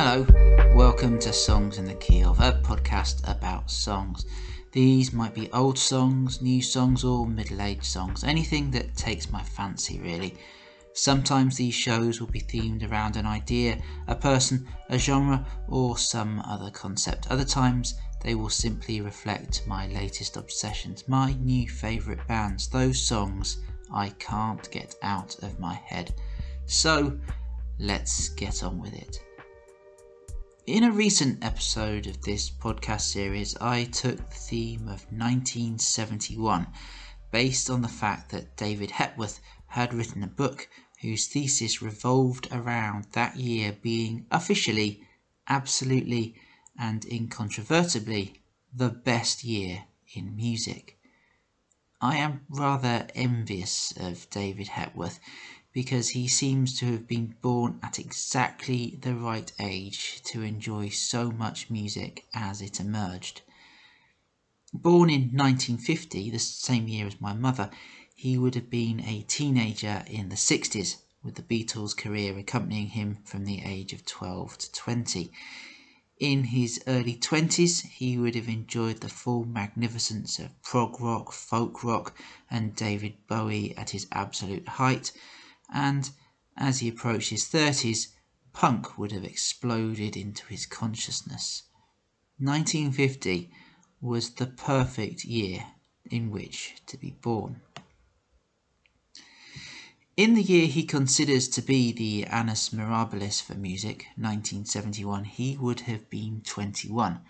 Hello, welcome to Songs in the Key of, a podcast about songs. These might be old songs, new songs, or middle aged songs, anything that takes my fancy, really. Sometimes these shows will be themed around an idea, a person, a genre, or some other concept. Other times they will simply reflect my latest obsessions, my new favourite bands, those songs I can't get out of my head. So let's get on with it. In a recent episode of this podcast series, I took the theme of 1971 based on the fact that David Hepworth had written a book whose thesis revolved around that year being officially, absolutely, and incontrovertibly the best year in music. I am rather envious of David Hepworth because he seems to have been born at exactly the right age to enjoy so much music as it emerged. Born in 1950, the same year as my mother, he would have been a teenager in the 60s, with the Beatles' career accompanying him from the age of 12 to 20. In his early 20s, he would have enjoyed the full magnificence of prog rock, folk rock, and David Bowie at his absolute height, and as he approached his 30s, punk would have exploded into his consciousness. 1950 was the perfect year in which to be born. In the year he considers to be the annus mirabilis for music, 1971, he would have been 21,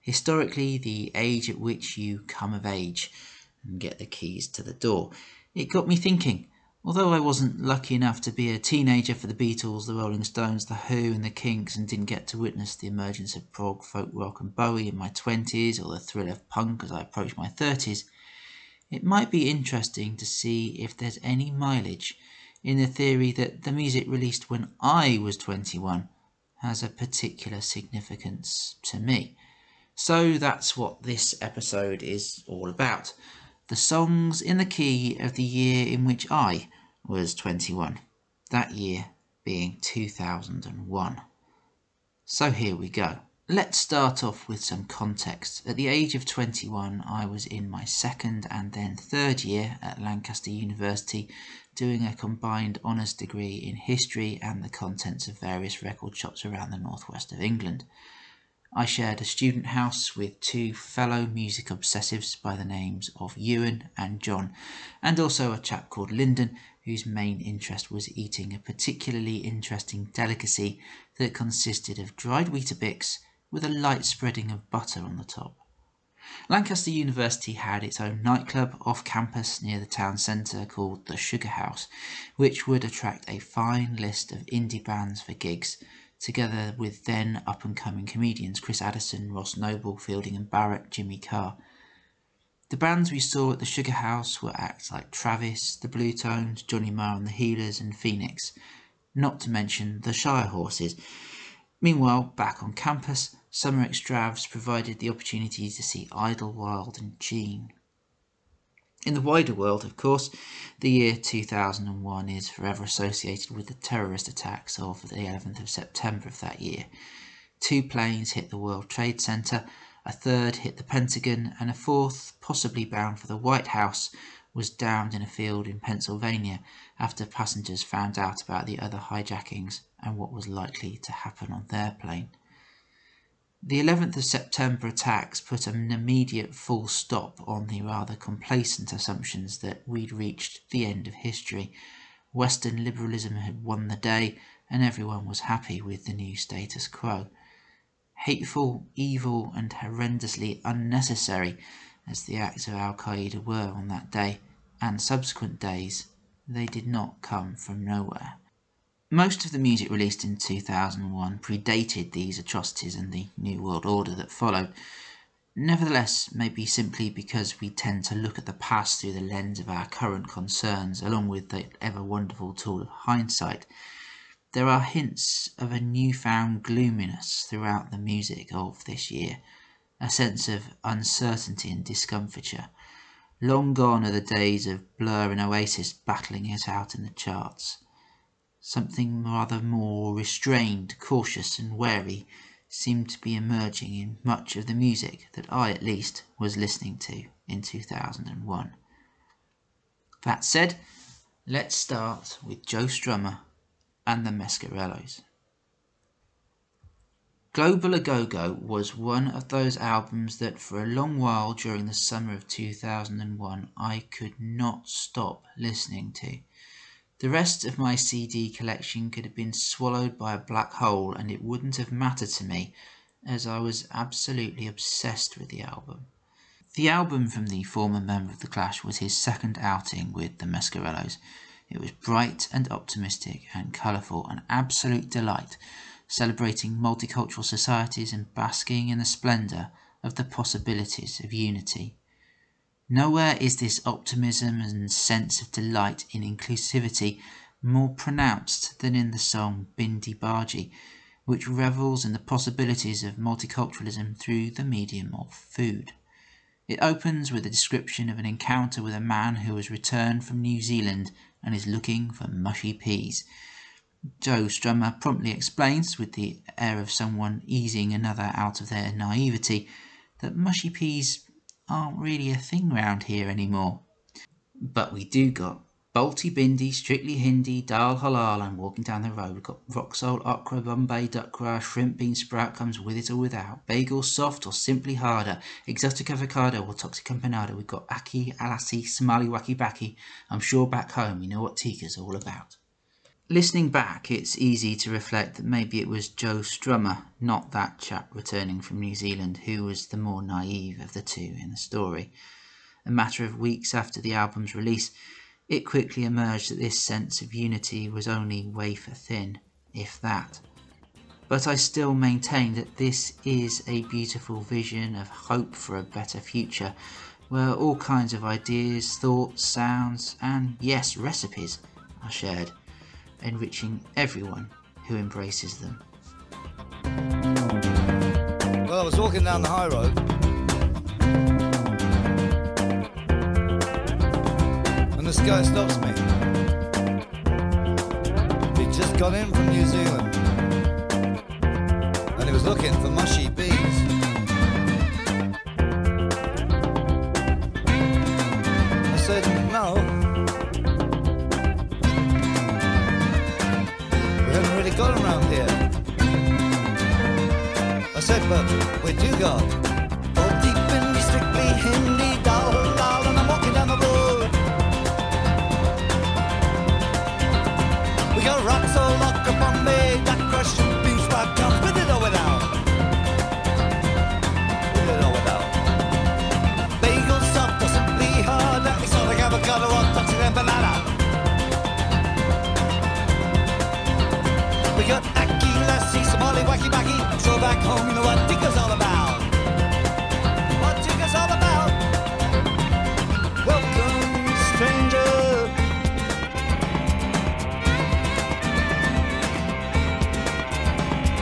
historically the age at which you come of age and get the keys to the door. It got me thinking. Although I wasn't lucky enough to be a teenager for the Beatles, the Rolling Stones, the Who, and the Kinks, and didn't get to witness the emergence of prog, folk rock, and Bowie in my 20s, or the thrill of punk as I approached my 30s, it might be interesting to see if there's any mileage in the theory that the music released when I was 21 has a particular significance to me. So that's what this episode is all about. The songs in the key of the year in which I was 21, that year being 2001. So here we go. Let's start off with some context. At the age of 21, I was in my second and then third year at Lancaster University doing a combined honours degree in history and the contents of various record shops around the northwest of England. I shared a student house with two fellow music obsessives by the names of Ewan and John, and also a chap called Lyndon, whose main interest was eating a particularly interesting delicacy that consisted of dried Weetabix with a light spreading of butter on the top. Lancaster University had its own nightclub off campus near the town centre called the Sugar House, which would attract a fine list of indie bands for gigs, together with then up and coming comedians Chris Addison, Ross Noble, Fielding and Barratt, Jimmy Carr. The bands we saw at the Sugar House were acts like Travis, the Bluetones, Johnny Marr and the Healers, and Phoenix, not to mention the Shire Horses. Meanwhile, back on campus, Summer Extravs provided the opportunity to see Idlewild and Gene. In the wider world, of course, the year 2001 is forever associated with the terrorist attacks of the 11th of September of that year. Two planes hit the World Trade Center, a third hit the Pentagon, and a fourth, possibly bound for the White House, was downed in a field in Pennsylvania after passengers found out about the other hijackings and what was likely to happen on their plane. The 11th of September attacks put an immediate full stop on the rather complacent assumptions that we'd reached the end of history. Western liberalism had won the day, and everyone was happy with the new status quo. Hateful, evil, and horrendously unnecessary as the acts of Al Qaeda were on that day and subsequent days, they did not come from nowhere. Most of the music released in 2001 predated these atrocities and the New World Order that followed. Nevertheless, maybe simply because we tend to look at the past through the lens of our current concerns, along with the ever wonderful tool of hindsight, there are hints of a newfound gloominess throughout the music of this year, a sense of uncertainty and discomfiture. Long gone are the days of Blur and Oasis battling it out in the charts. Something rather more restrained, cautious, and wary seemed to be emerging in much of the music that I, at least, was listening to in 2001. That said, let's start with Joe Strummer and the Mescaleros. Global A Go Go was one of those albums that for a long while during the summer of 2001 I could not stop listening to. The rest of my CD collection could have been swallowed by a black hole and it wouldn't have mattered to me, as I was absolutely obsessed with the album. The album from the former member of The Clash was his second outing with the Mescaleros. It was bright and optimistic and colourful, an absolute delight celebrating multicultural societies and basking in the splendour of the possibilities of unity. Nowhere is this optimism and sense of delight in inclusivity more pronounced than in the song Bhindi Bhagee, which revels in the possibilities of multiculturalism through the medium of food. It opens with a description of an encounter with a man who has returned from New Zealand and is looking for mushy peas. Joe Strummer promptly explains, with the air of someone easing another out of their naivety, that mushy peas aren't really a thing round here anymore. But we do got Balti Bindi, Strictly Hindi, Dal Halal, and Walking Down the Road. We've got Rock Okra, Bombay, Duck Grass, Shrimp, Bean Sprout comes with it or without. Bagel Soft or Simply Harder, Exotic Avocado or Toxic Empanada. We've got Aki, Alassi, Somali Wacky Backy. I'm sure back home you know what Tika's all about. Listening back, it's easy to reflect that maybe it was Joe Strummer, not that chap returning from New Zealand, who was the more naive of the two in the story. A matter of weeks after the album's release, it quickly emerged that this sense of unity was only wafer thin, if that. But I still maintain that this is a beautiful vision of hope for a better future, where all kinds of ideas, thoughts, sounds, and yes, recipes are shared enriching everyone who embraces them. Well, I was walking down the high road. And this guy stops me. He just got in from New Zealand. And he was looking for mushy bees. We haven't really round here. I said, but we do got all deep in strictly Hindi dal dal, and I'm walking down the road. We got rocks all locked We got Aki, Lassie, Somali, Wacky Backy. I'm back home you know what Tigger's all about. What Tigger's all about. Welcome, stranger.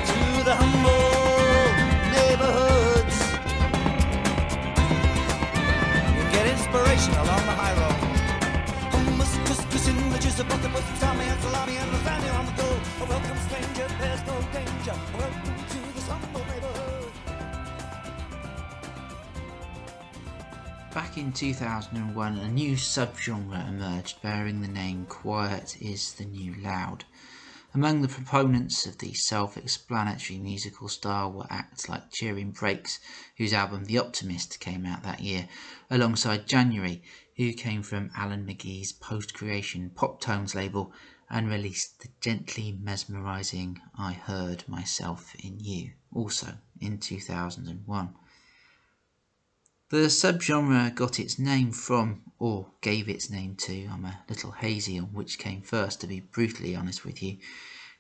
To the humble neighborhoods. You get inspiration along the high road. Hummus, couscous, images of octopus, salami in 2001, a new subgenre emerged bearing the name Quiet is the New Loud. Among the proponents of the self explanatory musical style were acts like Turin Brakes, whose album The Optimist came out that year, alongside January, who came from Alan McGee's post creation Poptones label and released the gently mesmerising I Heard Myself in You, also in 2001. The subgenre got its name from, or gave its name to, I'm a little hazy on which came first to be brutally honest with you,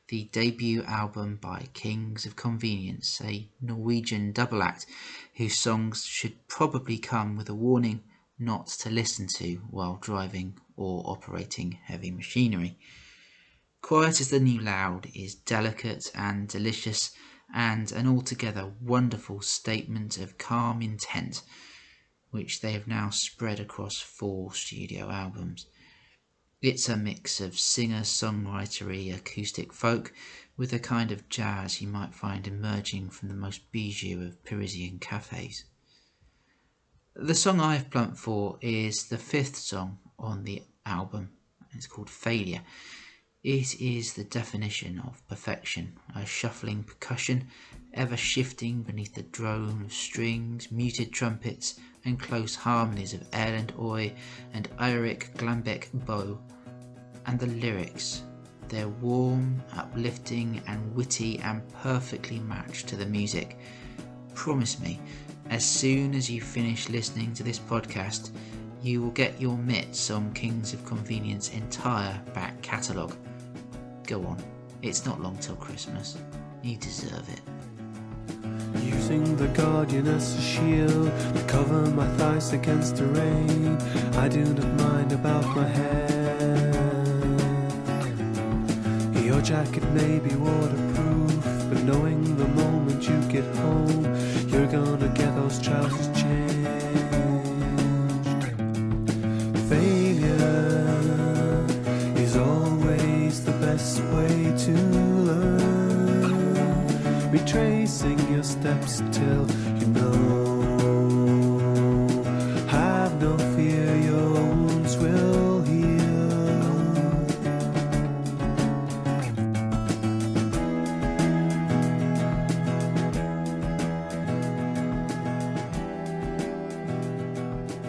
the debut album by Kings of Convenience, a Norwegian double act whose songs should probably come with a warning not to listen to while driving or operating heavy machinery. Quiet as the New Loud is delicate and delicious and an altogether wonderful statement of calm intent which they have now spread across four studio albums. It's a mix of singer songwritery acoustic folk with a kind of jazz you might find emerging from the most bijou of Parisian cafes. The song I've plumped for is the fifth song on the album. It's called Failure. It is the definition of perfection, a shuffling percussion, ever shifting beneath the drone of strings, muted trumpets, and close harmonies of Erlend Øye and Eirik Glambek Boe. And the lyrics, they're warm, uplifting, and witty, and perfectly matched to the music. Promise me, as soon as you finish listening to this podcast, you will get your mitts on Kings of Convenience entire back catalogue. Go on, it's not long till Christmas. You deserve it. Using the guardian as a shield to cover my thighs against the rain. I do not mind about my hair. Your jacket may be waterproof, but knowing the moment you get home, you're gonna get those trousers changed. Failure is always the best way to learn. Retracing your steps till you know. Have no fear, your wounds will heal.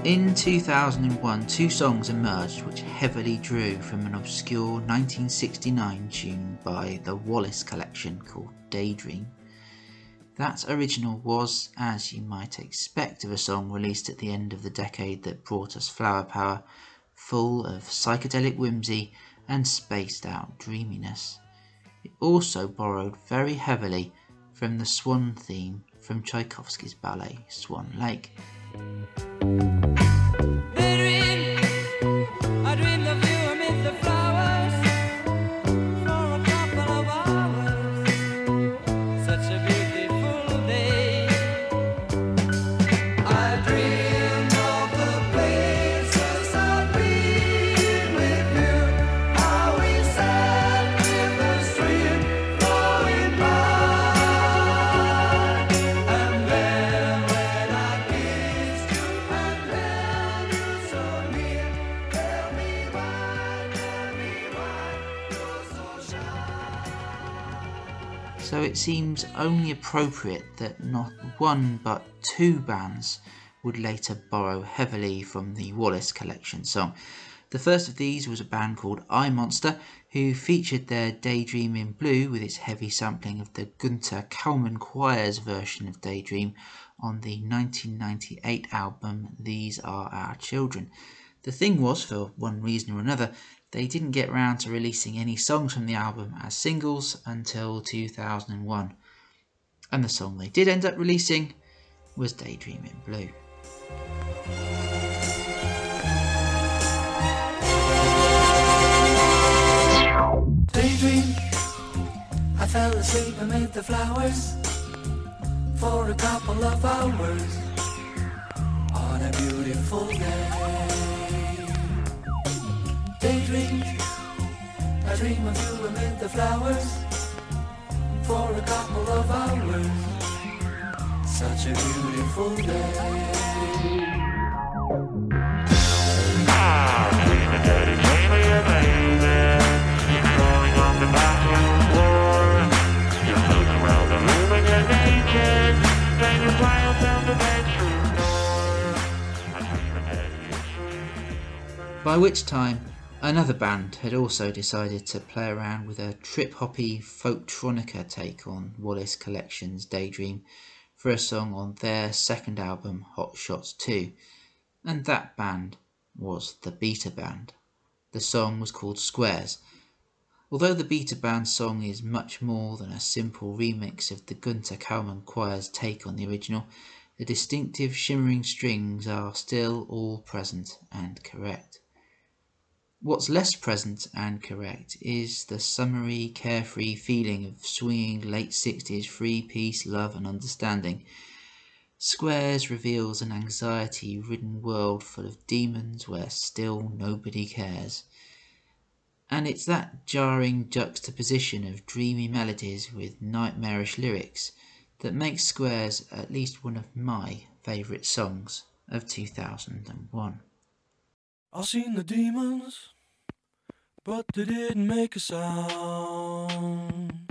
In 2001, two songs emerged which heavily drew from an obscure 1969 tune by the Wallace Collection called Daydream. That original was, as you might expect of a song released at the end of the decade that brought us Flower Power, full of psychedelic whimsy and spaced out dreaminess. It also borrowed very heavily from the swan theme from Tchaikovsky's ballet Swan Lake. Seems only appropriate that not one but two bands would later borrow heavily from the Wallace Collection song. The first of these was a band called I Monster, who featured their Daydream in Blue with its heavy sampling of the Gunter Kallmann Choir's version of Daydream on the 1998 album These Are Our Children. The thing was, for one reason or another, they didn't get round to releasing any songs from the album as singles until 2001. And the song they did end up releasing was Daydream in Blue. Daydream, I fell asleep amid the flowers for a couple of hours on a beautiful day. Daydream, I dream of you amid the flowers for a couple of hours. Such a beautiful day. By which time, another band had also decided to play around with a trip hoppy folktronica take on Wallace Collection's Daydream for a song on their second album, Hot Shots 2, and that band was the Beta Band. The song was called Squares. Although the Beta Band song is much more than a simple remix of the Gunter Kallmann Choir's take on the original, the distinctive shimmering strings are still all present and correct. What's less present and correct is the summery, carefree feeling of swinging late 60s free peace, love, and understanding. Squares reveals an anxiety ridden world full of demons where still nobody cares. And it's that jarring juxtaposition of dreamy melodies with nightmarish lyrics that makes Squares at least one of my favourite songs of 2001. I seen the demons, but they didn't make a sound.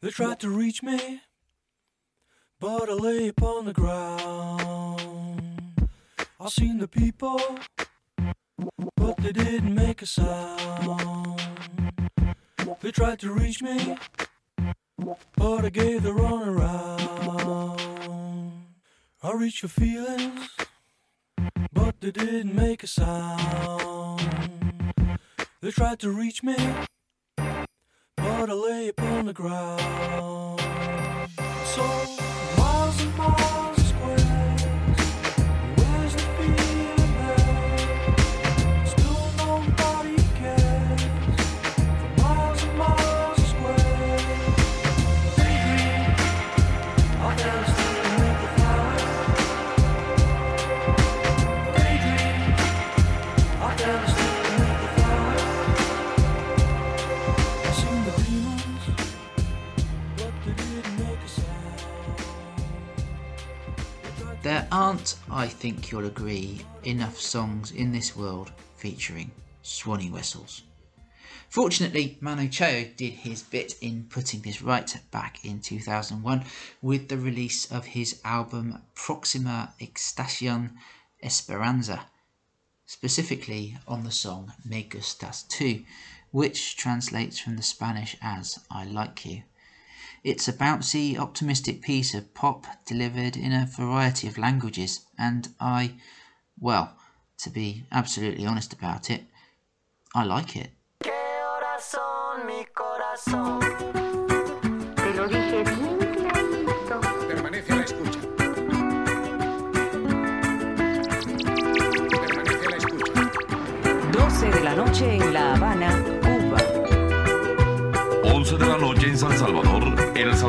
They tried to reach me, but I lay upon the ground. I've seen the people, but they didn't make a sound. They tried to reach me, but I gave the run around. I reached your feelings, they didn't make a sound. They tried to reach me, but I lay upon the ground. So miles and miles aren't, I think you'll agree, enough songs in this world featuring swanny whistles. Fortunately, Manu Chao did his bit in putting this right back in 2001 with the release of his album Proxima Estación Esperanza, specifically on the song Me Gustas Tu, which translates from the Spanish as I Like You. It's a bouncy, optimistic piece of pop delivered in a variety of languages, and I, well, to be absolutely honest about it, I like it. ¿Qué horas son, mi corazón? Te lo dije bien clarito. Permanece a la escucha. Permanece a la escucha. 12 de la noche en La Habana,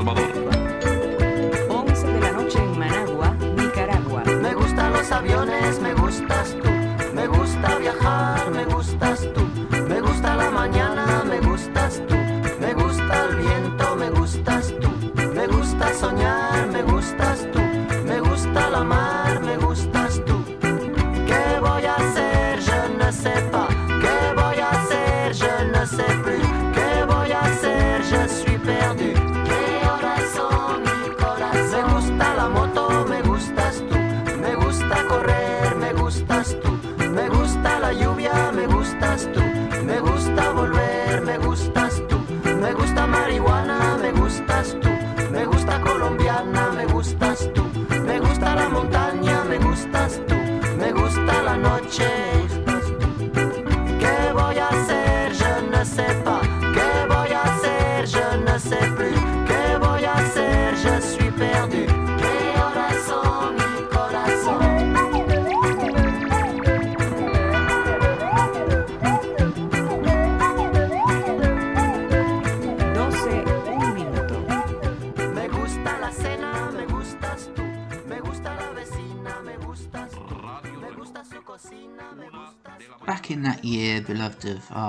Salvador. 11 de la noche en Managua, Nicaragua. Me gustan los aviones, me gustas tú. Me gusta viajar, me gustas tú. Me gusta la mañana, me gustas tú. Me gusta el viento, me gustas tú. Me gusta soñar, me gustas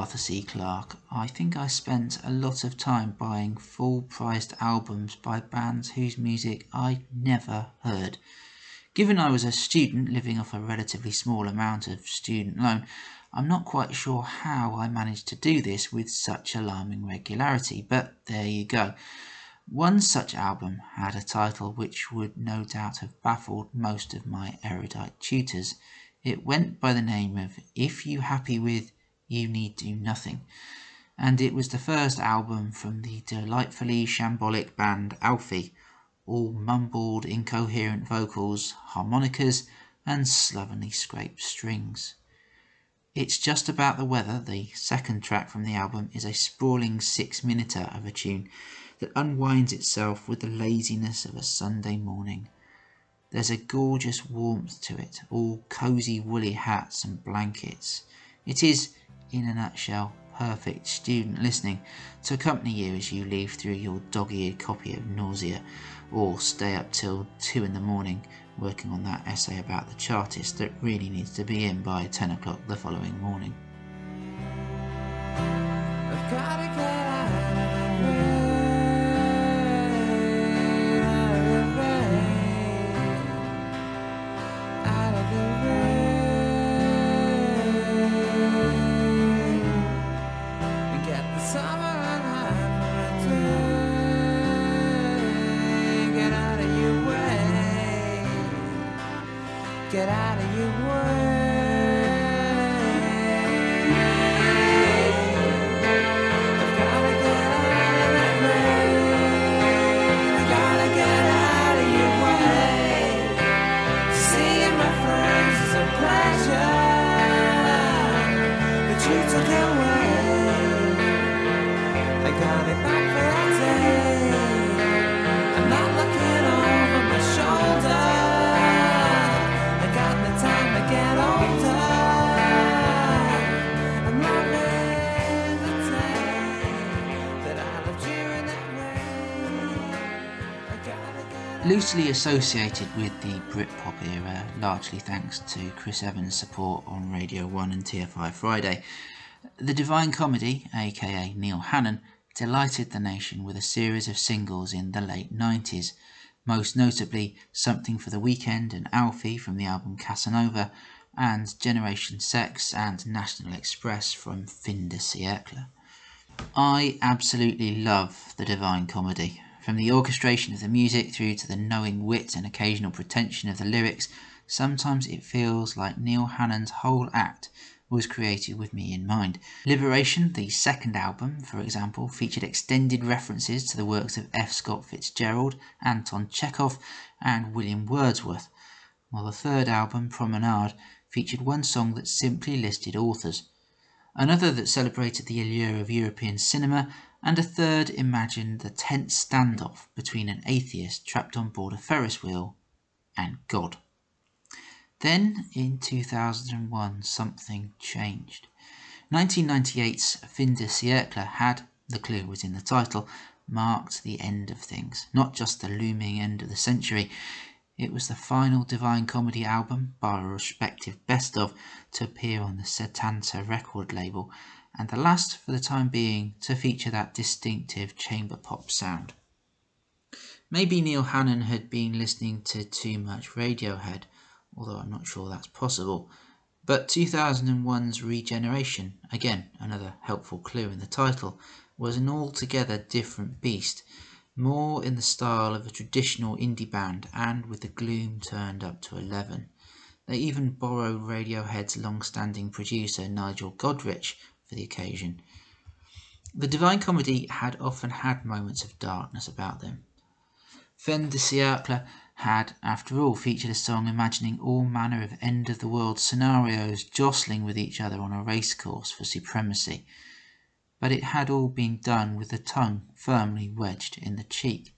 Arthur C. Clarke, I think I spent a lot of time buying full priced albums by bands whose music I'd never heard. Given I was a student living off a relatively small amount of student loan, I'm not quite sure how I managed to do this with such alarming regularity, but there you go. One such album had a title which would no doubt have baffled most of my erudite tutors. It went by the name of If You Happy With, You Need Do Nothing, and it was the first album from the delightfully shambolic band Alfie, all mumbled, incoherent vocals, harmonicas, and slovenly scraped strings. It's Just About the Weather, the second track from the album, is a sprawling six minuter of a tune that unwinds itself with the laziness of a Sunday morning. There's a gorgeous warmth to it, all cosy woolly hats and blankets. It is, in a nutshell, perfect student listening to accompany you as you leaf through your dog-eared copy of Nausea or stay up till two in the morning working on that essay about the chartist that really needs to be in by 10 o'clock the following morning. Loosely associated with the Britpop era, largely thanks to Chris Evans' support on Radio 1 and TFI Friday, the Divine Comedy, aka Neil Hannon, delighted the nation with a series of singles in the late 90s, most notably Something for the Weekend and Alfie from the album Casanova, and Generation Sex and National Express from Fin de Siècle. I absolutely love the Divine Comedy. From the orchestration of the music through to the knowing wit and occasional pretension of the lyrics, sometimes it feels like Neil Hannon's whole act was created with me in mind. Liberation, the second album, for example, featured extended references to the works of F. Scott Fitzgerald, Anton Chekhov, and William Wordsworth, while the third album, Promenade, featured one song that simply listed authors another that celebrated the allure of European cinema, and a third imagined the tense standoff between an atheist trapped on board a Ferris wheel and God. Then, in 2001, something changed. 1998's Fin de siècle had, the clue was in the title, marked the end of things, not just the looming end of the century. It was the final Divine Comedy album, by a respective best of, to appear on the Setanta record label, and the last, for the time being, to feature that distinctive chamber pop sound. Maybe Neil Hannon had been listening to too much Radiohead, although I'm not sure that's possible. But 2001's Regeneration, again another helpful clue in the title, was an altogether different beast, more in the style of a traditional indie band and with the gloom turned up to 11. They even borrowed Radiohead's long standing producer Nigel Godrich for the occasion. The Divine Comedy had often had moments of darkness about them. Fin de siècle had, after all, featured a song imagining all manner of end of the world scenarios jostling with each other on a racecourse for supremacy. But it had all been done with the tongue firmly wedged in the cheek.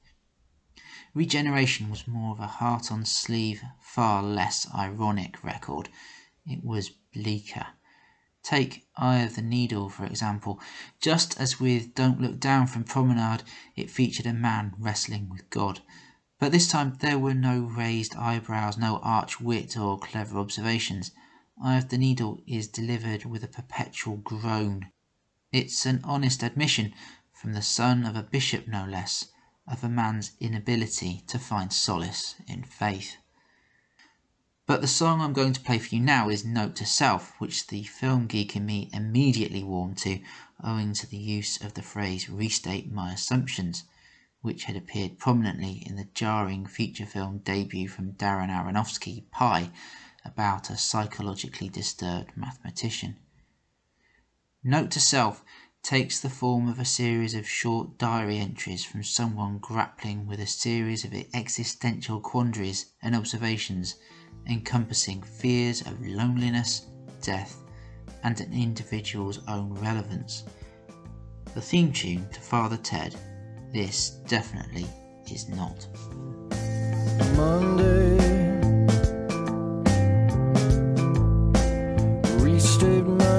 Regeneration was more of a heart on sleeve, far less ironic record. It was bleaker. Take Eye of the Needle, for example. Just as with Don't Look Down from Promenade, it featured a man wrestling with God. But this time there were no raised eyebrows, no arch wit or clever observations. Eye of the Needle is delivered with a perpetual groan. It's an honest admission, from the son of a bishop no less, of a man's inability to find solace in faith. But the song I'm going to play for you now is Note to Self, which the film geek in me immediately warmed to, owing to the use of the phrase restate my assumptions, which had appeared prominently in the jarring feature film debut from Darren Aronofsky, Pi, about a psychologically disturbed mathematician. Note to Self takes the form of a series of short diary entries from someone grappling with a series of existential quandaries and observations encompassing fears of loneliness, death, and an individual's own relevance. The theme tune to Father Ted, this definitely is not. Monday. Restate my.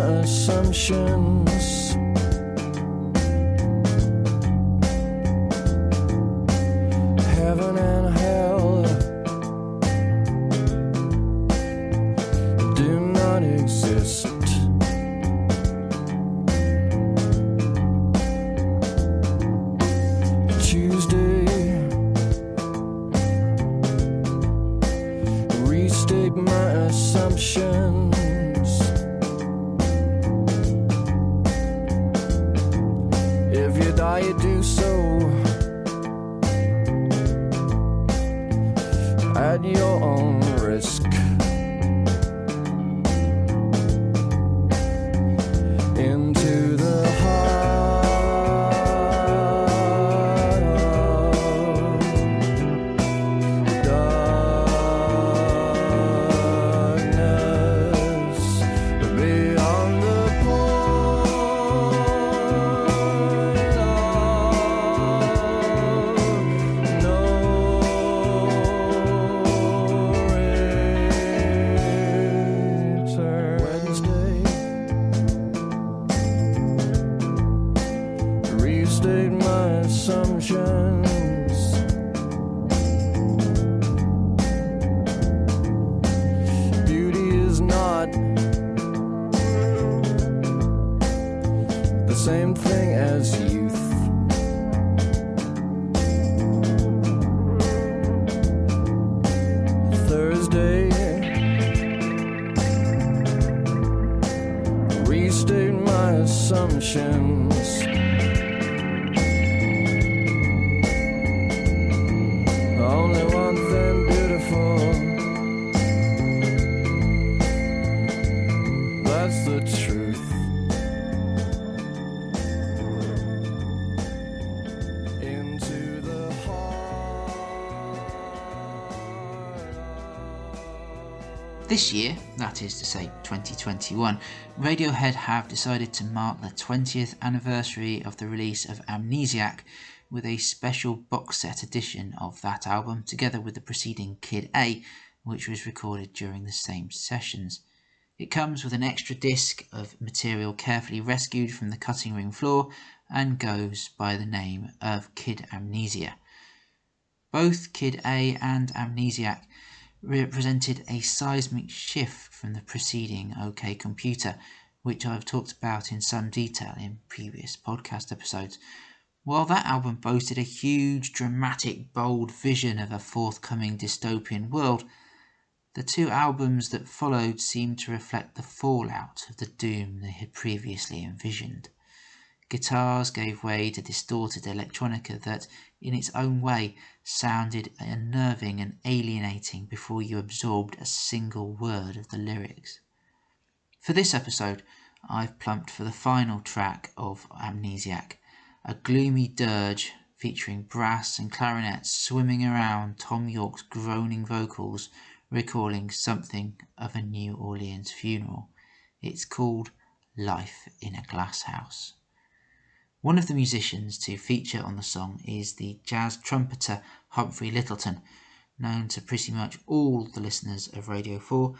Assumptions. This year, that is to say 2021, Radiohead have decided to mark the 20th anniversary of the release of Amnesiac with a special box set edition of that album, together with the preceding Kid A, which was recorded during the same sessions. It comes with an extra disc of material carefully rescued from the cutting room floor and goes by the name of Kid A Mnesia. Both Kid A and Amnesiac represented a seismic shift from the preceding OK Computer, which I've talked about in some detail in previous podcast episodes. While that album boasted a huge, dramatic, bold vision of a forthcoming dystopian world, the two albums that followed seemed to reflect the fallout of the doom they had previously envisioned. Guitars gave way to distorted electronica that, in its own way, sounded unnerving and alienating before you absorbed a single word of the lyrics. For this episode, I've plumped for the final track of Amnesiac, a gloomy dirge featuring brass and clarinets swimming around Thom Yorke's groaning vocals, recalling something of a New Orleans funeral. It's called Life in a Glass House. One of the musicians to feature on the song is the jazz trumpeter Humphrey Lyttelton, known to pretty much all the listeners of Radio 4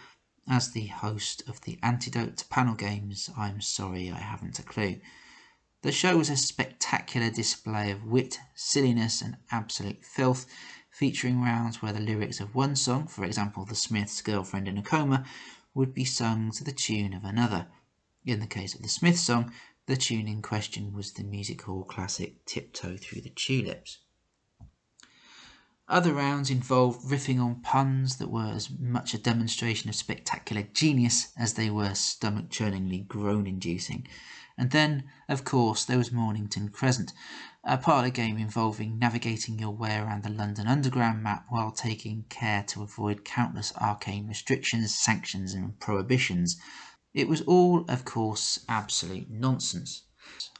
as the host of the antidote to panel games I'm Sorry I Haven't a Clue. The show was a spectacular display of wit, silliness, and absolute filth, featuring rounds where the lyrics of one song, for example The Smiths' Girlfriend in a Coma, would be sung to the tune of another. In the case of the Smiths song, the tune in question was the music hall classic Tiptoe Through the Tulips. Other rounds involved riffing on puns that were as much a demonstration of spectacular genius as they were stomach churningly groan inducing. And then, of course, there was Mornington Crescent, a parlour game involving navigating your way around the London Underground map while taking care to avoid countless arcane restrictions, sanctions, and prohibitions. It was all, of course, absolute nonsense.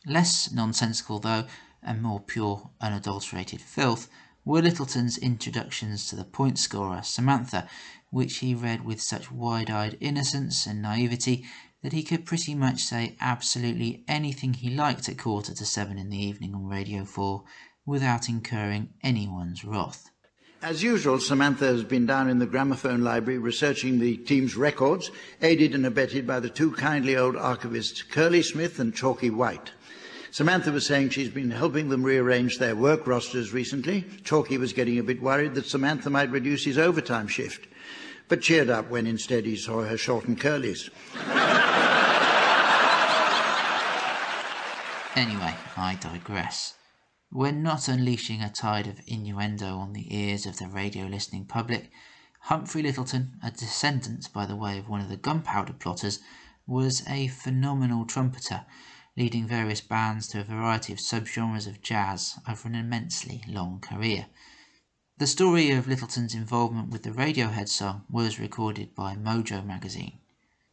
Less nonsensical, though, and more pure, unadulterated filth, were Lyttelton's introductions to the point scorer, Samantha, which he read with such wide eyed innocence and naivety that he could pretty much say absolutely anything he liked at quarter to seven in the evening on Radio 4 without incurring anyone's wrath. As usual, Samantha has been down in the gramophone library researching the team's records, aided and abetted by the two kindly old archivists Curly Smith and Chalky White. Samantha was saying she's been helping them rearrange their work rosters recently. Chalky was getting a bit worried that Samantha might reduce his overtime shift, but cheered up when instead he saw her shorten Curly's. Anyway, I digress. When not unleashing a tide of innuendo on the ears of the radio listening public, Humphrey Lyttelton, a descendant by the way of one of the gunpowder plotters, was a phenomenal trumpeter, leading various bands to a variety of subgenres of jazz over an immensely long career. The story of Lyttelton's involvement with the Radiohead song was recorded by Mojo magazine.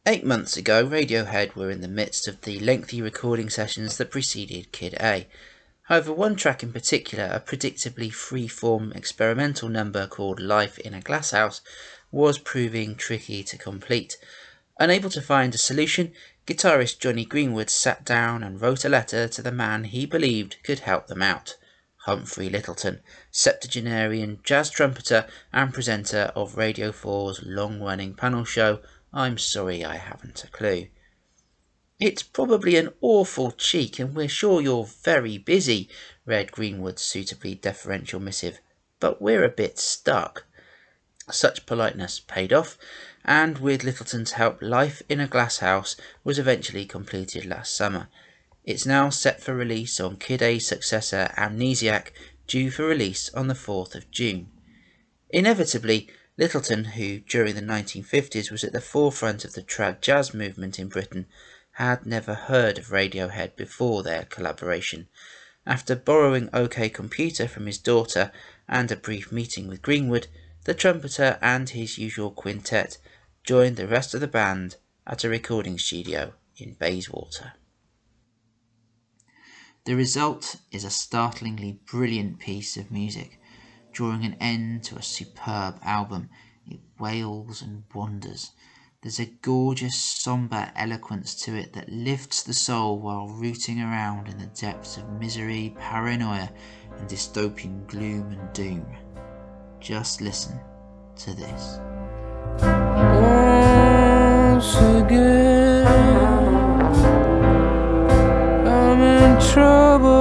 Eight months ago, Radiohead were in the midst of the lengthy recording sessions that preceded Kid A. However, one track in particular, a predictably free-form experimental number called Life in a Glass House, was proving tricky to complete. Unable to find a solution, guitarist Jonny Greenwood sat down and wrote a letter to the man he believed could help them out. Humphrey Lyttelton, septuagenarian jazz trumpeter and presenter of Radio 4's long-running panel show I'm sorry I haven't a clue. It's probably an awful cheek, and we're sure you're very busy, read Greenwood's suitably deferential missive, but we're a bit stuck. Such politeness paid off, and with Lyttelton's help, Life in a Glass House was eventually completed last summer. It's now set for release on Kid A's successor Amnesiac, due for release on the 4th of June. Inevitably, Littleton, who during the 1950s was at the forefront of the trad jazz movement in Britain, had never heard of Radiohead before their collaboration. After borrowing OK Computer from his daughter and a brief meeting with Greenwood, the trumpeter and his usual quintet joined the rest of the band at a recording studio in Bayswater. The result is a startlingly brilliant piece of music, drawing an end to a superb album. It wails and wanders. There's a gorgeous, sombre eloquence to it that lifts the soul while rooting around in the depths of misery, paranoia, and dystopian gloom and doom. Just listen to this. Once again, I'm in trouble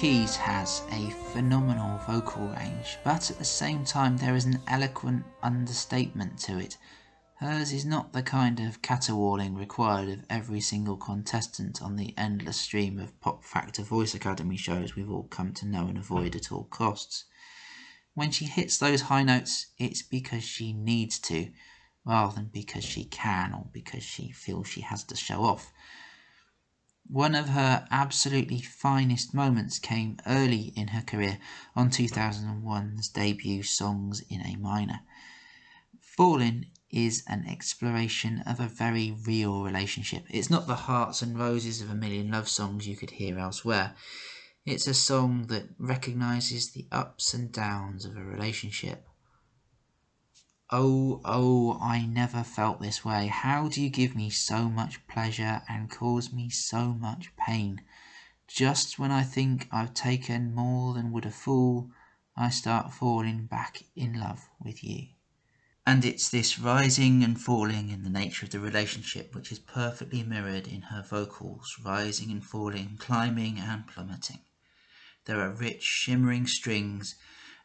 Keys has a phenomenal vocal range, but at the same time, there is an eloquent understatement to it. Hers is not the kind of caterwauling required of every single contestant on the endless stream of Pop Factor Voice Academy shows we've all come to know and avoid at all costs. When she hits those high notes, it's because she needs to, rather than because she can or because she feels she has to show off. One of her absolutely finest moments came early in her career on 2001's debut Songs in A Minor. Falling is an exploration of a very real relationship. It's not the hearts and roses of a million love songs you could hear elsewhere. It's a song that recognizes the ups and downs of a relationship. Oh, oh, I never felt this way. How do you give me so much pleasure and cause me so much pain? Just when I think I've taken more than would a fool, I start falling back in love with you. And it's this rising and falling in the nature of the relationship which is perfectly mirrored in her vocals, rising and falling, climbing and plummeting. There are rich, shimmering strings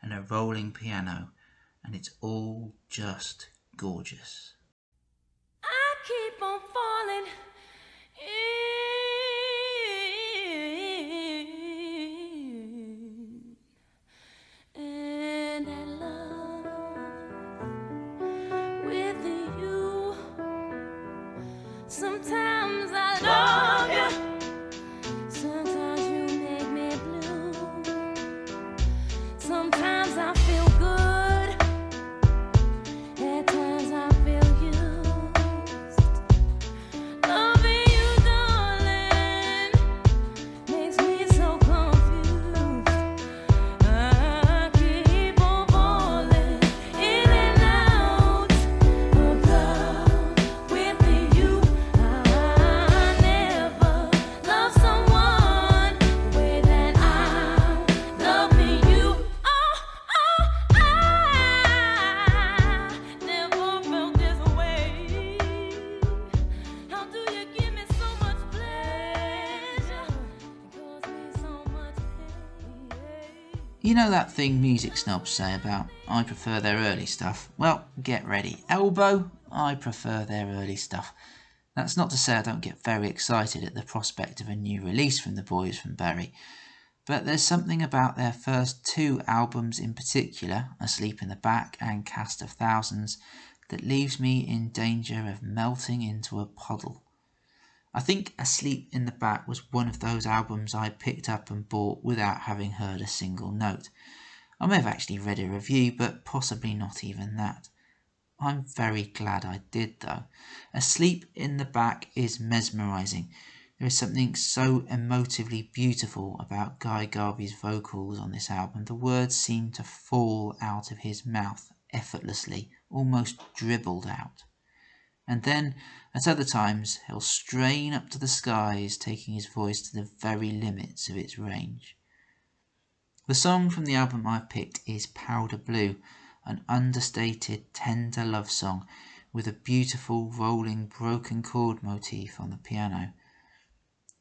and a rolling piano, and it's all just gorgeous. That thing music snobs say about, I prefer their early stuff? Well, get ready. Elbow, I prefer their early stuff. That's not to say I don't get very excited at the prospect of a new release from the boys from Bury, but there's something about their first two albums in particular, Asleep in the Back and Cast of Thousands, that leaves me in danger of melting into a puddle. I think Asleep in the Back was one of those albums I picked up and bought without having heard a single note. I may have actually read a review, but possibly not even that. I'm very glad I did, though. Asleep in the Back is mesmerising. There is something so emotively beautiful about Guy Garvey's vocals on this album. The words seem to fall out of his mouth effortlessly, almost dribbled out. And then, at other times, he'll strain up to the skies, taking his voice to the very limits of its range. The song from the album I've picked is Powder Blue, an understated, tender love song with a beautiful, rolling, broken chord motif on the piano.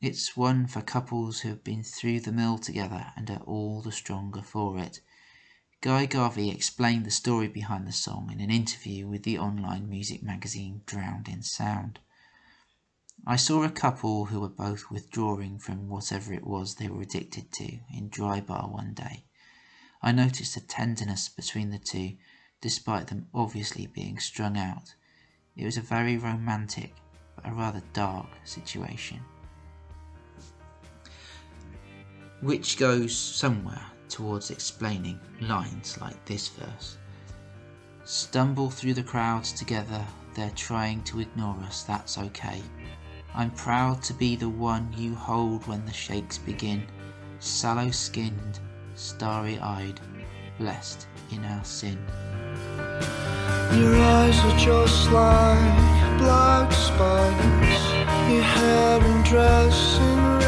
It's one for couples who have been through the mill together and are all the stronger for it. Guy Garvey explained the story behind the song in an interview with the online music magazine Drowned in Sound. I saw a couple who were both withdrawing from whatever it was they were addicted to in Drybar one day. I noticed a tenderness between the two, despite them obviously being strung out. It was a very romantic, but a rather dark situation. Which goes somewhere towards explaining lines like this verse. Stumble through the crowds together, they're trying to ignore us, that's okay. I'm proud to be the one you hold when the shakes begin, sallow skinned, starry eyed, blessed in our sin. Your eyes are just like black spiders, your hair and dress in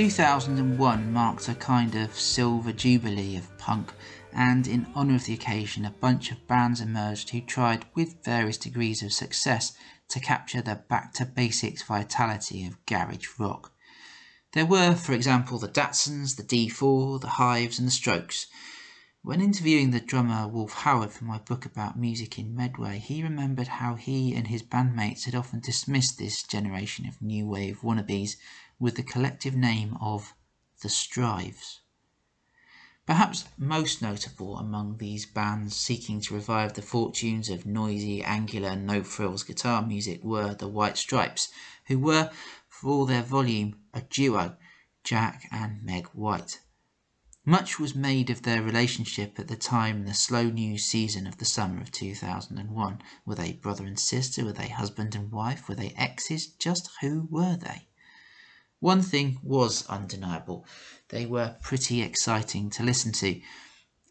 2001 marked a kind of silver jubilee of punk, and in honour of the occasion, a bunch of bands emerged who tried, with various degrees of success, to capture the back to basics vitality of garage rock. There were, for example, the Datsuns, the D4, the Hives, and the Strokes. When interviewing the drummer Wolf Howard for my book about music in Medway, he remembered how he and his bandmates had often dismissed this generation of new wave wannabes with the collective name of the Strives. Perhaps most notable among these bands seeking to revive the fortunes of noisy, angular, no frills guitar music were the White Stripes, who were, for all their volume, a duo, Jack and Meg White. Much was made of their relationship at the time in the slow news season of the summer of 2001. Were they brother and sister? Were they husband and wife? Were they exes? Just who were they? One thing was undeniable. They were pretty exciting to listen to.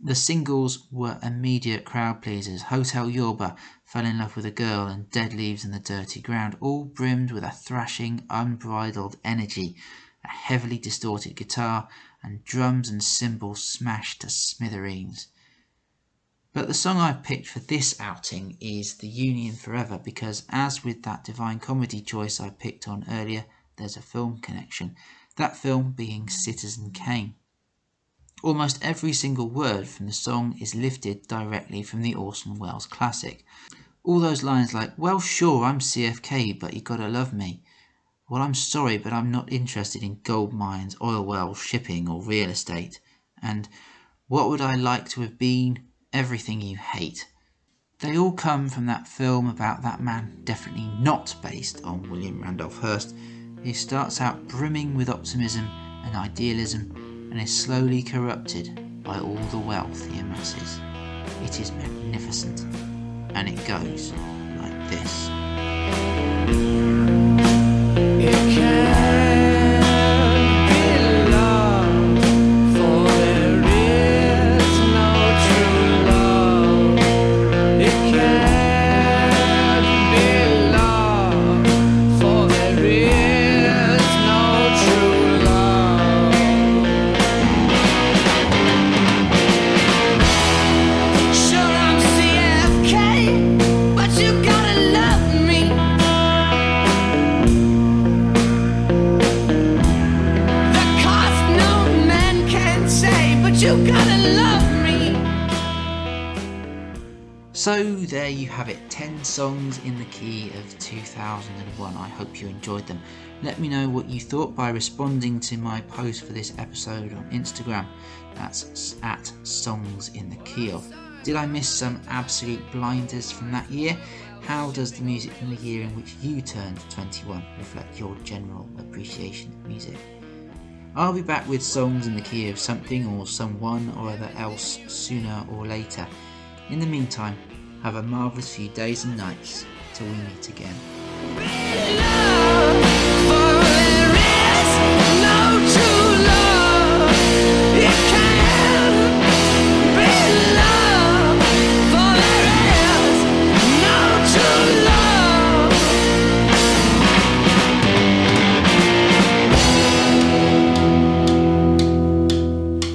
The singles were immediate crowd pleasers. Hotel Yorba, Fell in Love with a Girl, and Dead Leaves in the Dirty Ground, all brimmed with a thrashing, unbridled energy, a heavily distorted guitar, and drums and cymbals smashed to smithereens. But the song I've picked for this outing is The Union Forever because, as with that Divine Comedy choice I picked on earlier, there's a film connection. That film being Citizen Kane. Almost every single word from the song is lifted directly from the Orson Welles classic. All those lines like, Well, sure, I'm CFK, but you gotta love me, Well, I'm sorry, but I'm not interested in gold mines, oil wells, shipping, or real estate. And what would I like to have been? Everything you hate. They all come from that film about that man, definitely not based on William Randolph Hearst, who starts out brimming with optimism and idealism and is slowly corrupted by all the wealth he amasses. It is magnificent, and it goes like this. Sure, 2001. I hope you enjoyed them. Let me know what you thought by responding to my post for this episode on Instagram. That's at Songs in the Key of. Did I miss some absolute blinders from that year? How does the music from the year in which you turned 21 reflect your general appreciation of music? I'll be back with songs in the key of something or someone or other else sooner or later. In the meantime, have a marvellous few days and nights we meet again. There is love.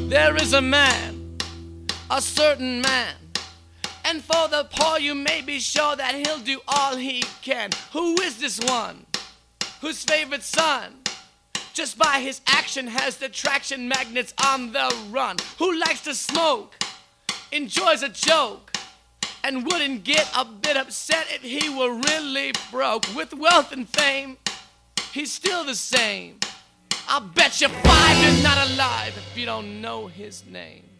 There is a man, a certain man. For the poor, you may be sure that he'll do all he can. Who is this one? Whose favorite son? Just by his action has the traction magnets on the run. Who likes to smoke? Enjoys a joke. And wouldn't get a bit upset if he were really broke. With wealth and fame, he's still the same. I'll bet you five you're not alive if you don't know his name.